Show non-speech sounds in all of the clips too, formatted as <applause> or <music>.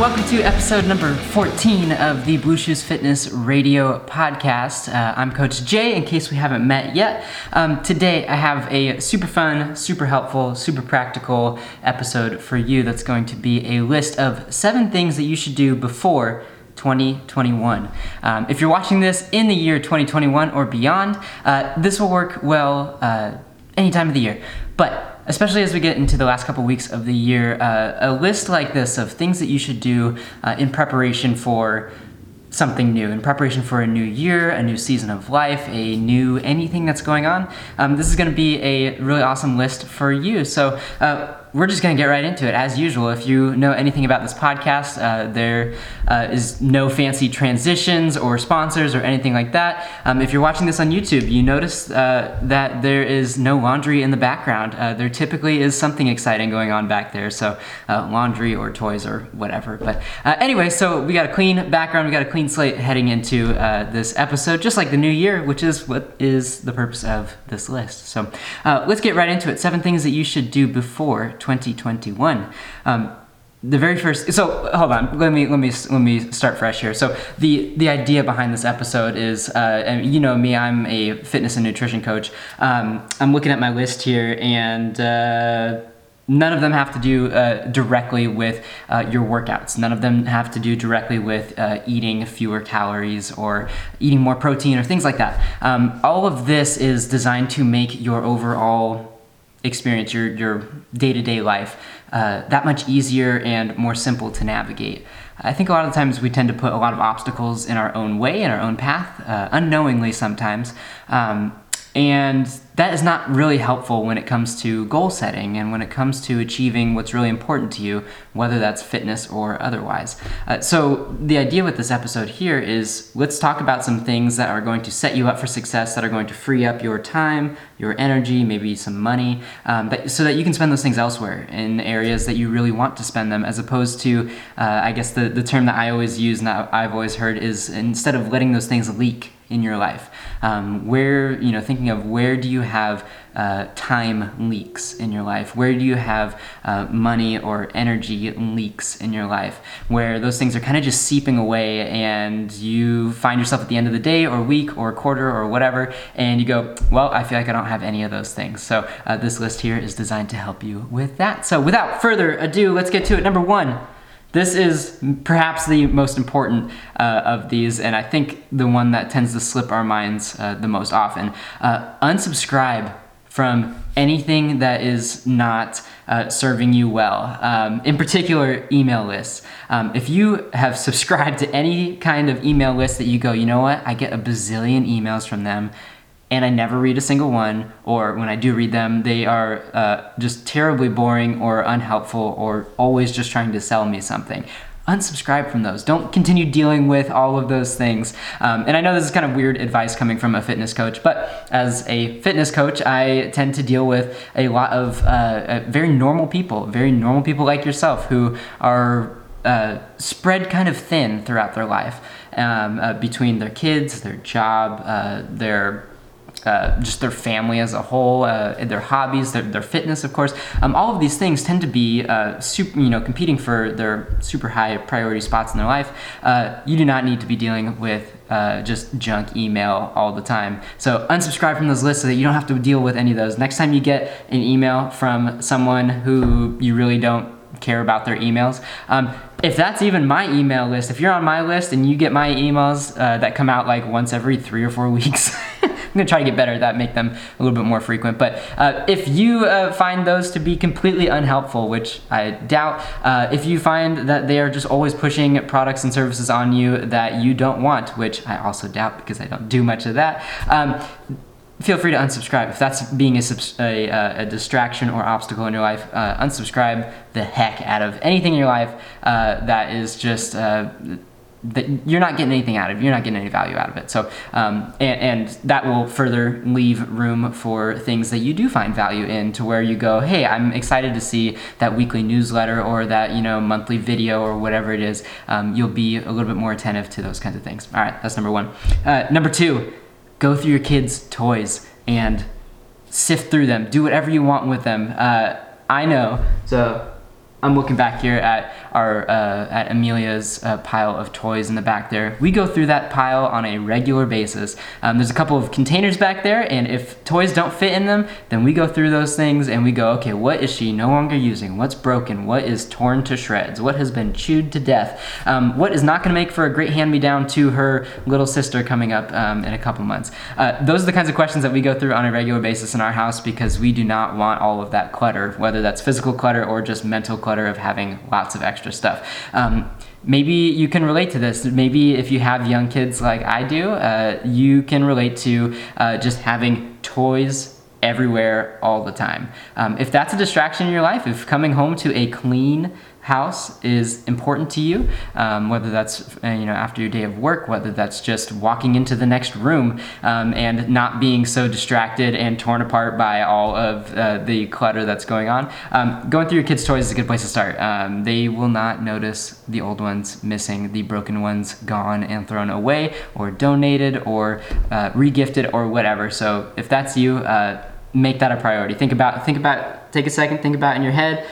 welcome to episode number 14 of the Blue Shoes Fitness Radio podcast. Uh, I'm Coach Jay, in case we haven't met yet. Um, today, I have a super fun, super helpful, super practical episode for you that's going to be a list of seven things that you should do before 2021. Um, if you're watching this in the year 2021 or beyond, uh, this will work well uh, any time of the year. But especially as we get into the last couple weeks of the year, uh, a list like this of things that you should do uh, in preparation for something new, in preparation for a new year, a new season of life, a new anything that's going on. Um, this is going to be a really awesome list for you. So, uh, we're just going to get right into it as usual. If you know anything about this podcast, uh, there uh, is no fancy transitions or sponsors or anything like that. Um, if you're watching this on YouTube, you notice uh, that there is no laundry in the background. Uh, there typically is something exciting going on back there, so uh, laundry or toys or whatever. But uh, anyway, so we got a clean background, we got a clean slate heading into this episode, just like the new year, which is what is the purpose of this list. So let's get right into it. Seven things that you should do before 2021. Um, the very first so hold on let me let me let me start fresh here so the the idea behind this episode is uh, and you know me i'm a fitness and nutrition coach um, i'm looking at my list here and uh, none of them have to do uh, directly with uh, your workouts. None of them have to do directly with uh, eating fewer calories or eating more protein or things like that. Um, all of this is designed to make your overall experience, your, your day-to-day life, uh, that much easier and more simple to navigate. I think a lot of times we tend to put a lot of obstacles in our own way, in our own path, uh, unknowingly sometimes. Um, and that is not really helpful when it comes to goal setting and when it comes to achieving what's really important to you, whether that's fitness or otherwise. Uh, so, the idea with this episode here is let's talk about some things that are going to set you up for success, that are going to free up your time, your energy, maybe some money, um, but, so that you can spend those things elsewhere in areas that you really want to spend them, as opposed to, uh, I guess, the, the term that I always use and I've always heard is instead of letting those things leak in your life. Um, where, you know, thinking of where do you have uh, time leaks in your life? Where do you have uh, money or energy leaks in your life? Where those things are kind of just seeping away and you find yourself at the end of the day or week or quarter or whatever, and you go, well, I feel like I don't have any of those things. So uh, this list here is designed to help you with that. So without further ado, let's get to it. Number one. This is perhaps the most important uh, of these, and I think the one that tends to slip our minds uh, the most often. Uh, unsubscribe from anything that is not uh, serving you well. Um, in particular, email lists. Um, if you have subscribed to any kind of email list that you go, you know what, I get a bazillion emails from them and I never read a single one, or when I do read them, they are uh, just terribly boring or unhelpful or always just trying to sell me something. Unsubscribe from those. Don't continue dealing with all of those things. Um, and I know this is kind of weird advice coming from a fitness coach, but as a fitness coach, I tend to deal with a lot of uh, uh very normal people, very normal people like yourself who are uh, spread kind of thin throughout their life um, uh, between their kids, their job, uh, their uh, just their family as a whole, uh, their hobbies, their, their fitness, of course. Um, all of these things tend to be uh, super, you know, competing for their super high priority spots in their life. Uh, you do not need to be dealing with uh, just junk email all the time. So unsubscribe from those lists so that you don't have to deal with any of those. Next time you get an email from someone who you really don't care about their emails. Um, if that's even my email list, if you're on my list and you get my emails uh, that come out like once every three or four <laughs> weeks, I'm gonna try to get better at that, make them a little bit more frequent. But uh, if you uh, find those to be completely unhelpful, which I doubt, uh, if you find that they are just always pushing products and services on you that you don't want, which I also doubt because I don't do much of that. Um, feel free to unsubscribe. If that's being a, a, uh, a distraction or obstacle in your life, uh, unsubscribe the heck out of anything in your life uh, that is just uh, that you're not getting anything out of. You're not getting any value out of it. So, um, and, and, that will further leave room for things that you do find value in, to where you go, hey, I'm excited to see that weekly newsletter or that you know monthly video or whatever it is. Um, you'll be a little bit more attentive to those kinds of things. All right, that's number one. Uh, number two, go through your kids' toys and sift through them. Do whatever you want with them. Uh, I know. So I'm looking back here at our uh, at Amelia's uh, pile of toys in the back there. We go through that pile on a regular basis. Um, there's a couple of containers back there, and if toys don't fit in them, then we go through those things and we go, okay, what is she no longer using? What's broken? What is torn to shreds? What has been chewed to death? Um, what is not going to make for a great hand-me-down to her little sister coming up um, in a couple months? Uh, those are the kinds of questions that we go through on a regular basis in our house because we do not want all of that clutter, whether that's physical clutter or just mental clutter clutter of having lots of extra stuff. Um, maybe you can relate to this. Maybe if you have young kids like I do, uh, you can relate to uh, just having toys everywhere all the time. Um, if that's a distraction in your life, if coming home to a clean, house is important to you, um, whether that's uh, you know after your day of work, whether that's just walking into the next room um, and not being so distracted and torn apart by all of uh, the clutter that's going on. Um, going through your kids' toys is a good place to start. Um, they will not notice the old ones missing, the broken ones gone and thrown away, or donated, or uh, regifted, or whatever. So if that's you. Uh, make that a priority. Think about think about take a second, think about in your head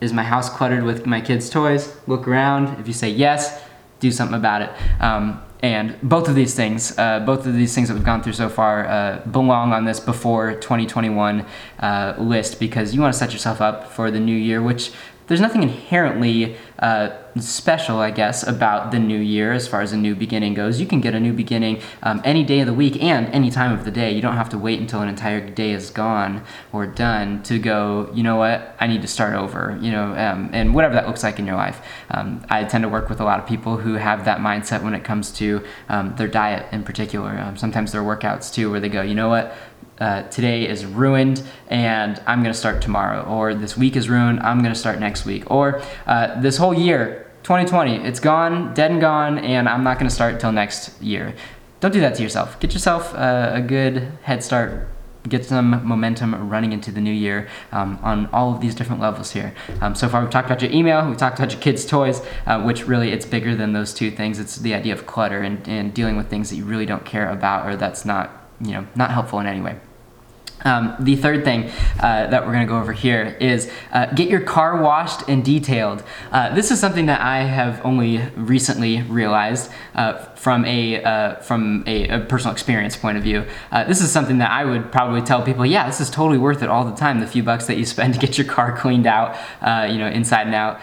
is my house cluttered with my kids' toys? Look around. If you say yes, do something about it. Um, and both of these things, uh, both of these things that we've gone through so far, uh, belong on this before 2021 uh, list because you want to set yourself up for the new year, which there's nothing inherently uh, special, I guess, about the new year as far as a new beginning goes. You can get a new beginning um, any day of the week and any time of the day. You don't have to wait until an entire day is gone or done to go, you know what, I need to start over, you know, um, and whatever that looks like in your life. Um, I tend to work with a lot of people who have that mindset when it comes to um, their diet in particular. Um, sometimes their workouts too, where they go, you know what, uh, today is ruined and I'm going to start tomorrow, or this week is ruined, I'm going to start next week, or uh, this whole year, 2020, it's gone, dead and gone, and I'm not going to start till next year. Don't do that to yourself. Get yourself uh, a good head start. Get some momentum running into the new year um, on all of these different levels here. Um, so far, we've talked about your email, we've talked about your kids' toys, uh, which really it's bigger than those two things. It's the idea of clutter and, and dealing with things that you really don't care about or that's not you know not helpful in any way. Um, the third thing uh, that we're going to go over here is uh, get your car washed and detailed. Uh, this is something that I have only recently realized uh, from a uh, from a, a, personal experience point of view. Uh, this is something that I would probably tell people, yeah, this is totally worth it all the time. The few bucks that you spend to get your car cleaned out, you know, inside and out,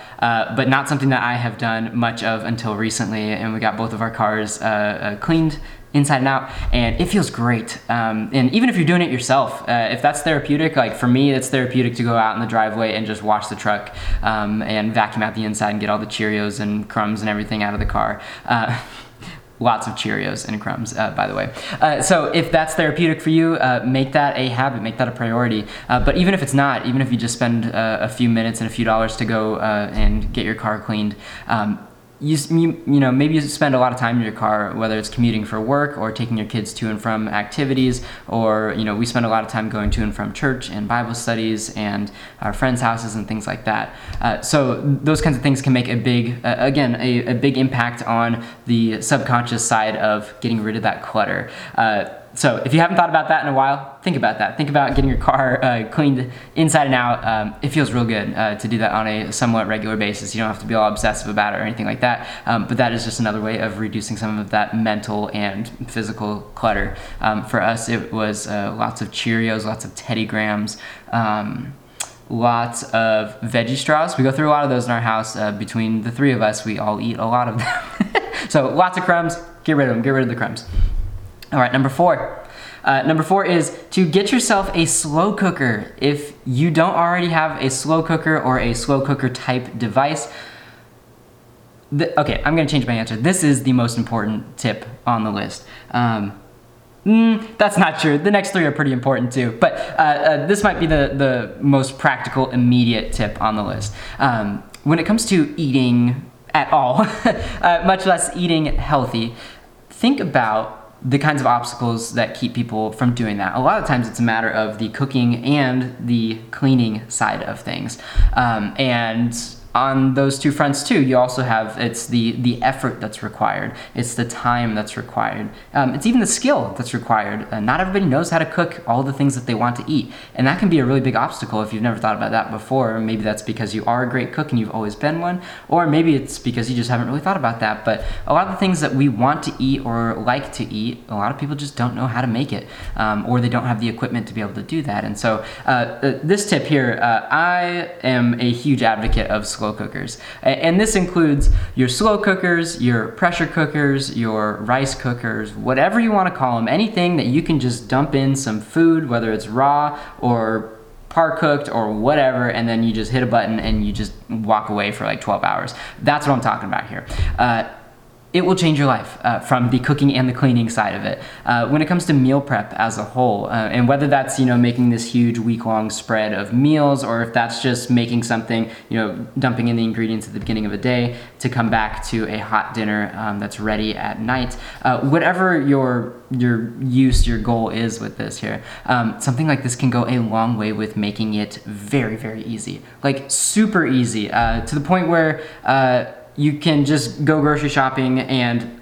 but not something that I have done much of until recently. And we got both of our cars cleaned inside and out and it feels great um, and even if you're doing it yourself uh, if that's therapeutic like for me it's therapeutic to go out in the driveway and just wash the truck um, and vacuum out the inside and get all the cheerios and crumbs and everything out of the car uh, <laughs> lots of Cheerios and crumbs, uh, by the way. Uh, so if that's therapeutic for you, uh, make that a habit, make that a priority. Uh, but even if it's not, even if you just spend uh, a few minutes and a few dollars to go uh, and get your car cleaned, um, you, you, know maybe you spend a lot of time in your car whether it's commuting for work or taking your kids to and from activities or you know we spend a lot of time going to and from church and bible studies and our friends houses and things like that. Uh, so those kinds of things can make a big uh, again a, a, big impact on the subconscious side of getting rid of that clutter. Uh, so if you haven't thought about that in a while, think about that. Think about getting your car uh, cleaned inside and out. Um, it feels real good uh, to do that on a somewhat regular basis. You don't have to be all obsessive about it or anything like that. Um, but that is just another way of reducing some of that mental and physical clutter. Um, for us, it was uh, lots of Cheerios, lots of Teddy Grahams. Um, lots of veggie straws. We go through a lot of those in our house. Uh, between the three of us, we all eat a lot of them. <laughs> so lots of crumbs. Get rid of them. Get rid of the crumbs. All right, number four. Uh, number four is to get yourself a slow cooker. If you don't already have a slow cooker or a slow cooker type device, the, okay, I'm gonna change my answer. This is the most important tip on the list. Um, mm, that's not true. The next three are pretty important too, but uh, uh, this might be the, the most practical, immediate tip on the list. Um, when it comes to eating at all, <laughs> uh, much less eating healthy, think about the kinds of obstacles that keep people from doing that. A lot of times it's a matter of the cooking and the cleaning side of things. Um, and on those two fronts too, you also have it's the the effort that's required, it's the time that's required, um, it's even the skill that's required. Uh, not everybody knows how to cook all the things that they want to eat, and that can be a really big obstacle if you've never thought about that before. Maybe that's because you are a great cook and you've always been one, or maybe it's because you just haven't really thought about that. But a lot of the things that we want to eat or like to eat, a lot of people just don't know how to make it, um, or they don't have the equipment to be able to do that. And so uh, uh this tip here, uh, I am a huge advocate of slow cookers. And this includes your slow cookers, your pressure cookers, your rice cookers, whatever you want to call them, anything that you can just dump in some food, whether it's raw or par cooked or whatever, and then you just hit a button and you just walk away for like 12 hours. That's what I'm talking about here. Uh, it will change your life uh, from the cooking and the cleaning side of it. Uh, when it comes to meal prep as a whole, uh, and whether that's you know making this huge week-long spread of meals, or if that's just making something, you know, dumping in the ingredients at the beginning of a day to come back to a hot dinner um, that's ready at night. Uh, whatever your your use, your goal is with this here, um, something like this can go a long way with making it very very easy, like super easy, uh, to the point where uh, you can just go grocery shopping and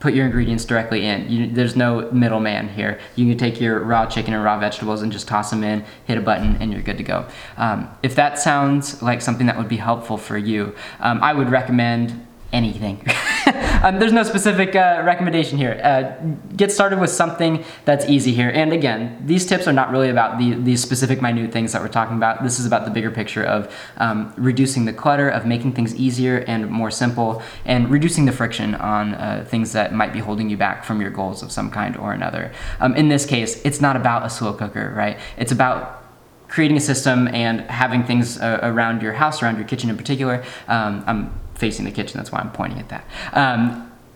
put your ingredients directly in. You, there's no middleman here. You can take your raw chicken and raw vegetables and just toss them in, hit a button, and you're good to go. Um, if that sounds like something that would be helpful for you, um, I would recommend anything. <laughs> um, there's no specific uh, recommendation here. Uh, get started with something that's easy here. And again, these tips are not really about the, the specific minute things that we're talking about. This is about the bigger picture of um, reducing the clutter, of making things easier and more simple, and reducing the friction on uh, things that might be holding you back from your goals of some kind or another. Um, in this case, it's not about a slow cooker, right? It's about creating a system and having things uh, around your house, around your kitchen in particular. Um, I'm facing the kitchen. That's why I'm pointing at that. Um,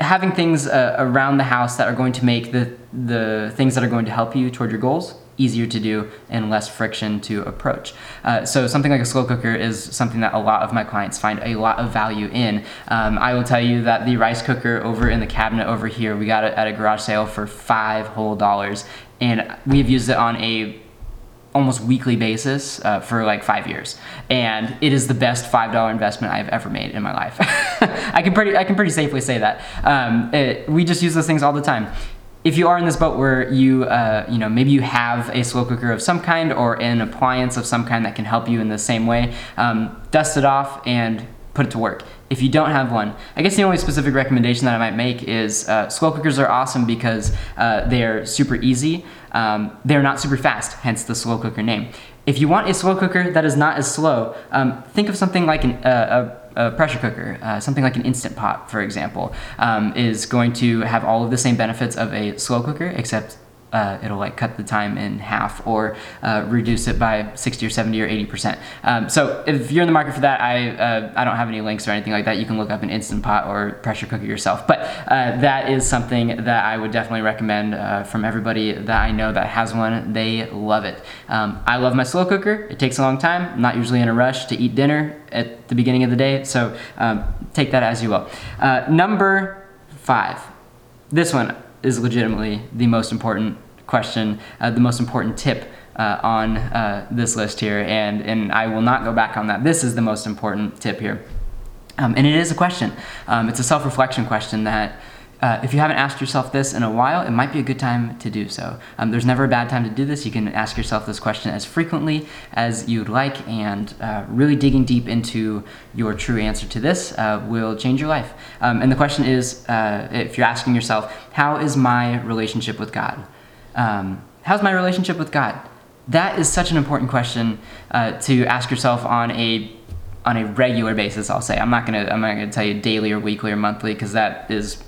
having things uh, around the house that are going to make the the things that are going to help you toward your goals easier to do and less friction to approach. Uh, so something like a slow cooker is something that a lot of my clients find a lot of value in. Um, I will tell you that the rice cooker over in the cabinet over here, we got it at a garage sale for five whole dollars, and we have used it on a almost weekly basis uh, for like five years, and it is the best five dollar investment I've ever made in my life. <laughs> I can pretty I can pretty safely say that. Um, it, we just use those things all the time. If you are in this boat where you uh, you know maybe you have a slow cooker of some kind or an appliance of some kind that can help you in the same way, um, dust it off and put it to work. If you don't have one, I guess the only specific recommendation that I might make is uh, slow cookers are awesome because uh, they're super easy. Um, they're not super fast, hence the slow cooker name. If you want a slow cooker that is not as slow, um, think of something like an, uh, a, a, pressure cooker, uh, something like an Instant Pot, for example, um, is going to have all of the same benefits of a slow cooker, except uh, it'll like cut the time in half or uh, reduce it by 60 or 70 or 80 percent. Um, so if you're in the market for that, I uh, I don't have any links or anything like that. You can look up an instant pot or pressure cooker yourself. But uh, that is something that I would definitely recommend uh, from everybody that I know that has one. They love it. Um, I love my slow cooker. It takes a long time. I'm not usually in a rush to eat dinner at the beginning of the day. So um, take that as you will. Uh, number five. This one is legitimately the most important question, uh, the most important tip uh, on uh, this list here, and, and I will not go back on that. This is the most important tip here. Um, and it is a question. Um, it's a self reflection question that uh, if you haven't asked yourself this in a while, it might be a good time to do so. Um, there's never a bad time to do this. You can ask yourself this question as frequently as you'd like, and uh, really digging deep into your true answer to this uh, will change your life. Um, and the question is uh, if you're asking yourself, How is my relationship with God? Um, how's my relationship with God? That is such an important question uh, to ask yourself on a on a regular basis. I'll say I'm not gonna I'm not gonna tell you daily or weekly or monthly because that is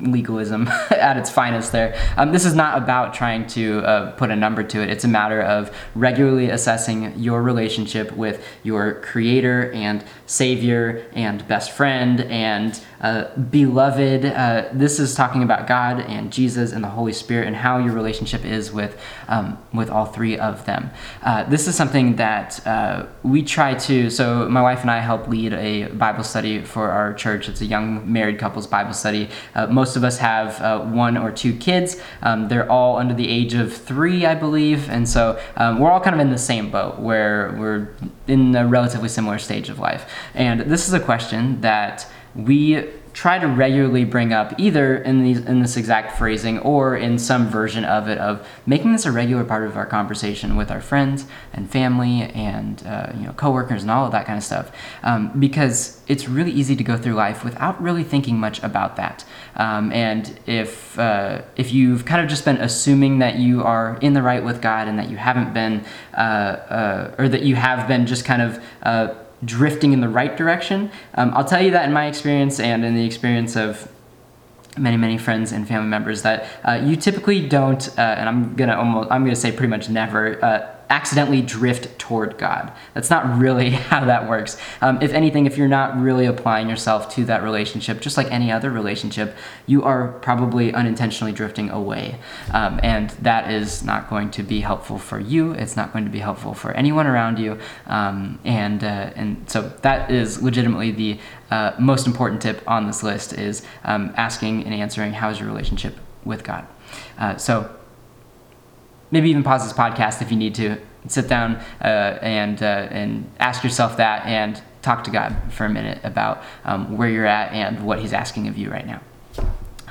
legalism <laughs> at its finest there. Um, this is not about trying to uh, put a number to it. It's a matter of regularly assessing your relationship with your creator and savior and best friend and uh, beloved. Uh, this is talking about God and Jesus and the Holy Spirit and how your relationship is with um, with all three of them. Uh, this is something that uh, we try to. So my wife and I help lead a Bible study for our church. It's a young married couples Bible study Uh, most of us have uh, one or two kids. Um, they're all under the age of three, I believe, and so um, we're all kind of in the same boat where we're in a relatively similar stage of life. And this is a question that we try to regularly bring up either in these in this exact phrasing or in some version of it of making this a regular part of our conversation with our friends and family and uh, you know coworkers and all of that kind of stuff. Um, because it's really easy to go through life without really thinking much about that. Um, and if uh, if you've kind of just been assuming that you are in the right with God and that you haven't been uh, uh or that you have been just kind of uh, drifting in the right direction. Um, I'll tell you that in my experience and in the experience of many many friends and family members that uh, you typically don't uh, and i'm gonna almost i'm gonna say pretty much never uh, accidentally drift toward God. That's not really <laughs> how that works. Um, if anything, if you're not really applying yourself to that relationship, just like any other relationship, you are probably unintentionally drifting away. Um, and that is not going to be helpful for you. It's not going to be helpful for anyone around you. Um, and, uh, and so that is legitimately the uh, most important tip on this list is um, asking and answering how is your relationship with God. Uh, so maybe even pause this podcast if you need to. Sit down uh, and uh, and ask yourself that, and talk to God for a minute about um, where you're at and what He's asking of you right now.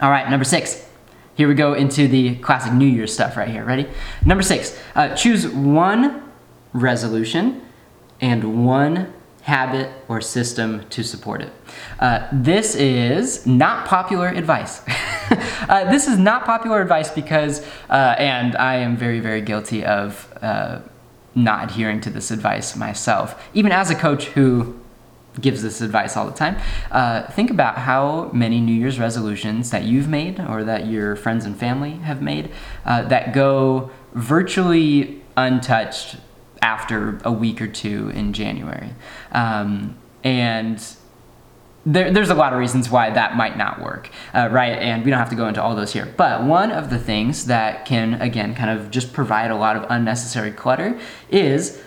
All right, number six. Here we go into the classic New Year's stuff right here. Ready? Number six. Uh, choose one resolution and one habit, or system to support it. Uh, this is not popular advice. <laughs> uh, this is not popular advice because, uh, and I am very, very guilty of uh, not adhering to this advice myself, even as a coach who gives this advice all the time. Uh, think about how many New Year's resolutions that you've made or that your friends and family have made uh, that go virtually untouched after a week or two in January. Um, and there, there's a lot of reasons why that might not work, uh, right? And we don't have to go into all those here. But one of the things that can, again, kind of just provide a lot of unnecessary clutter is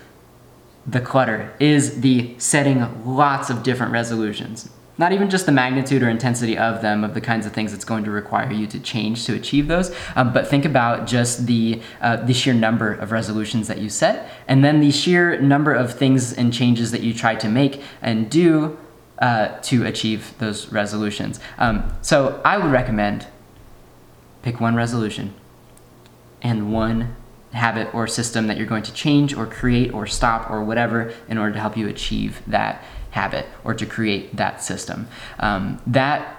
the clutter, is the setting lots of different resolutions not even just the magnitude or intensity of them, of the kinds of things it's going to require you to change to achieve those, um, but think about just the, uh, the sheer number of resolutions that you set, and then the sheer number of things and changes that you try to make and do uh, to achieve those resolutions. Um, so I would recommend pick one resolution and one habit or system that you're going to change or create or stop or whatever in order to help you achieve that habit or to create that system. Um, that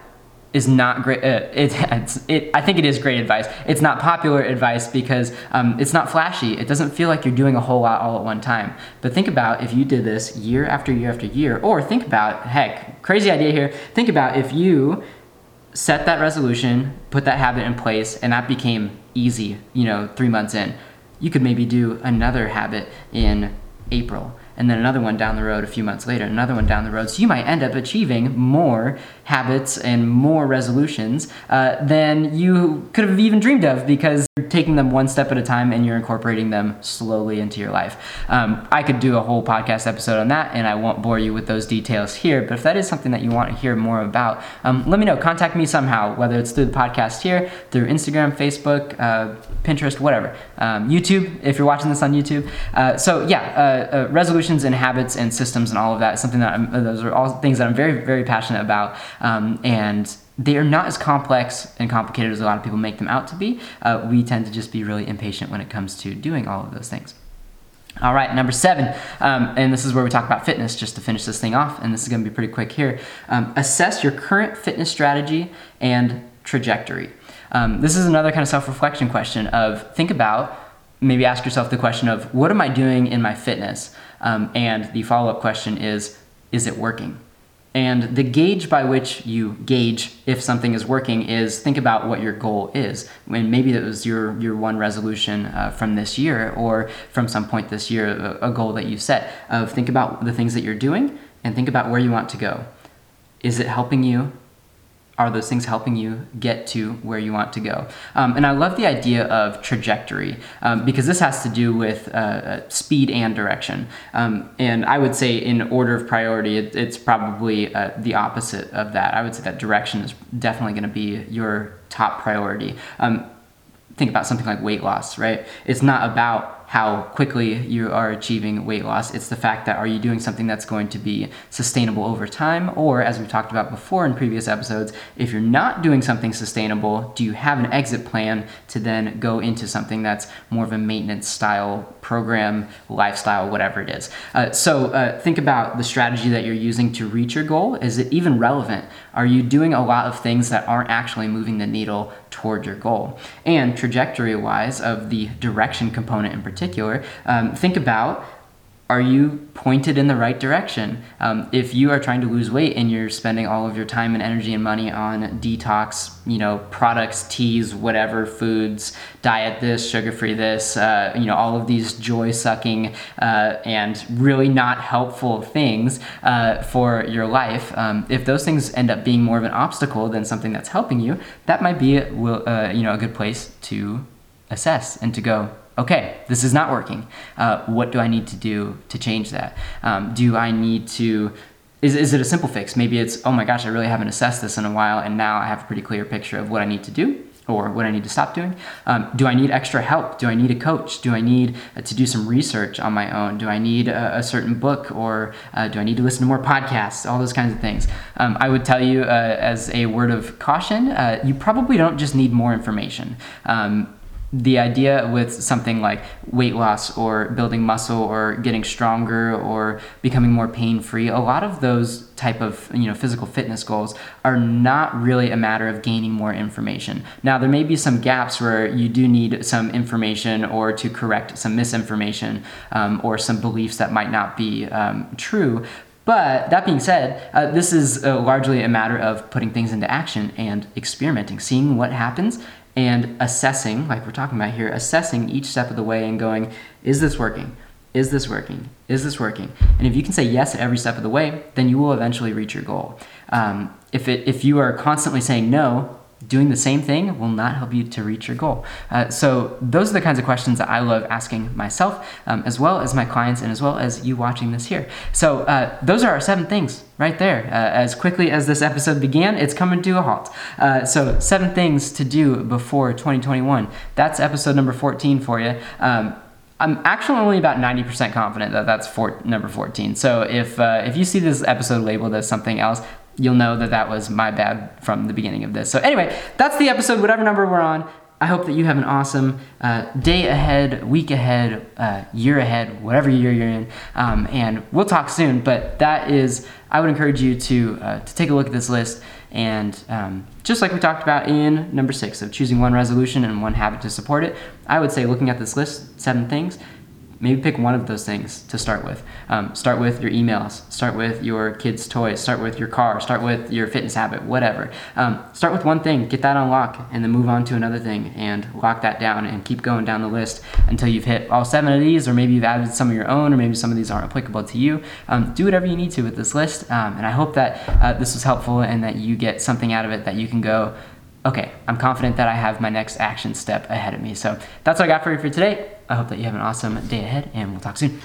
is not great. Uh, it, <laughs> it, I think it is great advice. It's not popular advice because um, it's not flashy. It doesn't feel like you're doing a whole lot all at one time. But think about if you did this year after year after year, or think about, heck, crazy idea here. Think about if you set that resolution, put that habit in place, and that became easy, you know, three months in. You could maybe do another habit in April and then another one down the road a few months later, another one down the road. So you might end up achieving more habits and more resolutions uh, than you could have even dreamed of because you're taking them one step at a time and you're incorporating them slowly into your life. Um, I could do a whole podcast episode on that and I won't bore you with those details here, but if that is something that you want to hear more about, um, let me know. Contact me somehow, whether it's through the podcast here, through Instagram, Facebook, uh, Pinterest, whatever. Um, YouTube, if you're watching this on YouTube. Uh, so yeah, uh, uh, resolutions and habits and systems and all of that is something that I'm, those are all things that I'm very, very passionate about. Um, and they are not as complex and complicated as a lot of people make them out to be. Uh, we tend to just be really impatient when it comes to doing all of those things. All right, number seven, um, and this is where we talk about fitness just to finish this thing off, and this is to be pretty quick here. Um, assess your current fitness strategy and trajectory. Um, this is another kind of self reflection question of think about, maybe ask yourself the question of what am I doing in my fitness? Um, and the follow up question is, is it working? And the gauge by which you gauge if something is working is think about what your goal is. And maybe that was your, your one resolution uh, from this year or from some point this year, a, a goal that you set of think about the things that you're doing and think about where you want to go. Is it helping you are those things helping you get to where you want to go? Um, and I love the idea of trajectory um, because this has to do with uh, uh, speed and direction. Um, and I would say, in order of priority, it, it's probably uh, the opposite of that. I would say that direction is definitely going to be your top priority. Um, think about something like weight loss, right? It's not about how quickly you are achieving weight loss. It's the fact that are you doing something that's going to be sustainable over time? Or, as we've talked about before in previous episodes, if you're not doing something sustainable, do you have an exit plan to then go into something that's more of a maintenance style program, lifestyle, whatever it is? Uh, so, uh, think about the strategy that you're using to reach your goal. Is it even relevant? Are you doing a lot of things that aren't actually moving the needle toward your goal? And trajectory wise, of the direction component in particular, particular, um, think about are you pointed in the right direction? Um, if you are trying to lose weight and you're spending all of your time and energy and money on detox, you know, products, teas, whatever, foods, diet this, sugar free this, uh, you know, all of these joy sucking uh, and really not helpful things uh, for your life, um, if those things end up being more of an obstacle than something that's helping you, that might be, uh, you know, a good place to assess and to go, okay, this is not working. Uh, what do I need to do to change that? Um, do I need to, is, is it a simple fix? Maybe it's, oh my gosh, I really haven't assessed this in a while, and now I have a pretty clear picture of what I need to do or what I need to stop doing. Um, do I need extra help? Do I need a coach? Do I need uh, to do some research on my own? Do I need a, a certain book or uh, do I need to listen to more podcasts? All those kinds of things. Um, I would tell you, uh, as a word of caution, uh, you probably don't just need more information. Um, the idea with something like weight loss or building muscle or getting stronger or becoming more pain free a lot of those type of you know physical fitness goals are not really a matter of gaining more information. Now there may be some gaps where you do need some information or to correct some misinformation um, or some beliefs that might not be um, true. But that being said, uh, this is uh, largely a matter of putting things into action and experimenting, seeing what happens, and assessing, like we're talking about here, assessing each step of the way and going, is this working? Is this working? Is this working? And if you can say yes at every step of the way, then you will eventually reach your goal. Um, if, it, if you are constantly saying no, doing the same thing will not help you to reach your goal. Uh, so those are the kinds of questions that I love asking myself, um, as well as my clients, and as well as you watching this here. So uh, those are our seven things right there. Uh, as quickly as this episode began, it's coming to a halt. Uh, so seven things to do before 2021. That's episode number 14 for you. Um, I'm actually only about 90% confident that that's for, number 14. So if uh, if you see this episode labeled as something else, you'll know that that was my bad from the beginning of this. So anyway, that's the episode, whatever number we're on. I hope that you have an awesome uh, day ahead, week ahead, uh, year ahead, whatever year you're in. Um, and we'll talk soon. But that is, I would encourage you to uh, to take a look at this list and um, just like we talked about in number six of choosing one resolution and one habit to support it, I would say looking at this list, seven things, maybe pick one of those things to start with. Um, start with your emails, start with your kids' toys, start with your car, start with your fitness habit, whatever. Um, start with one thing, get that on lock, and then move on to another thing and lock that down and keep going down the list until you've hit all seven of these, or maybe you've added some of your own, or maybe some of these aren't applicable to you. Um, do whatever you need to with this list, um, and I hope that uh, this was helpful and that you get something out of it that you can go okay, I'm confident that I have my next action step ahead of me. So that's all I got for you for today. I hope that you have an awesome day ahead, and we'll talk soon.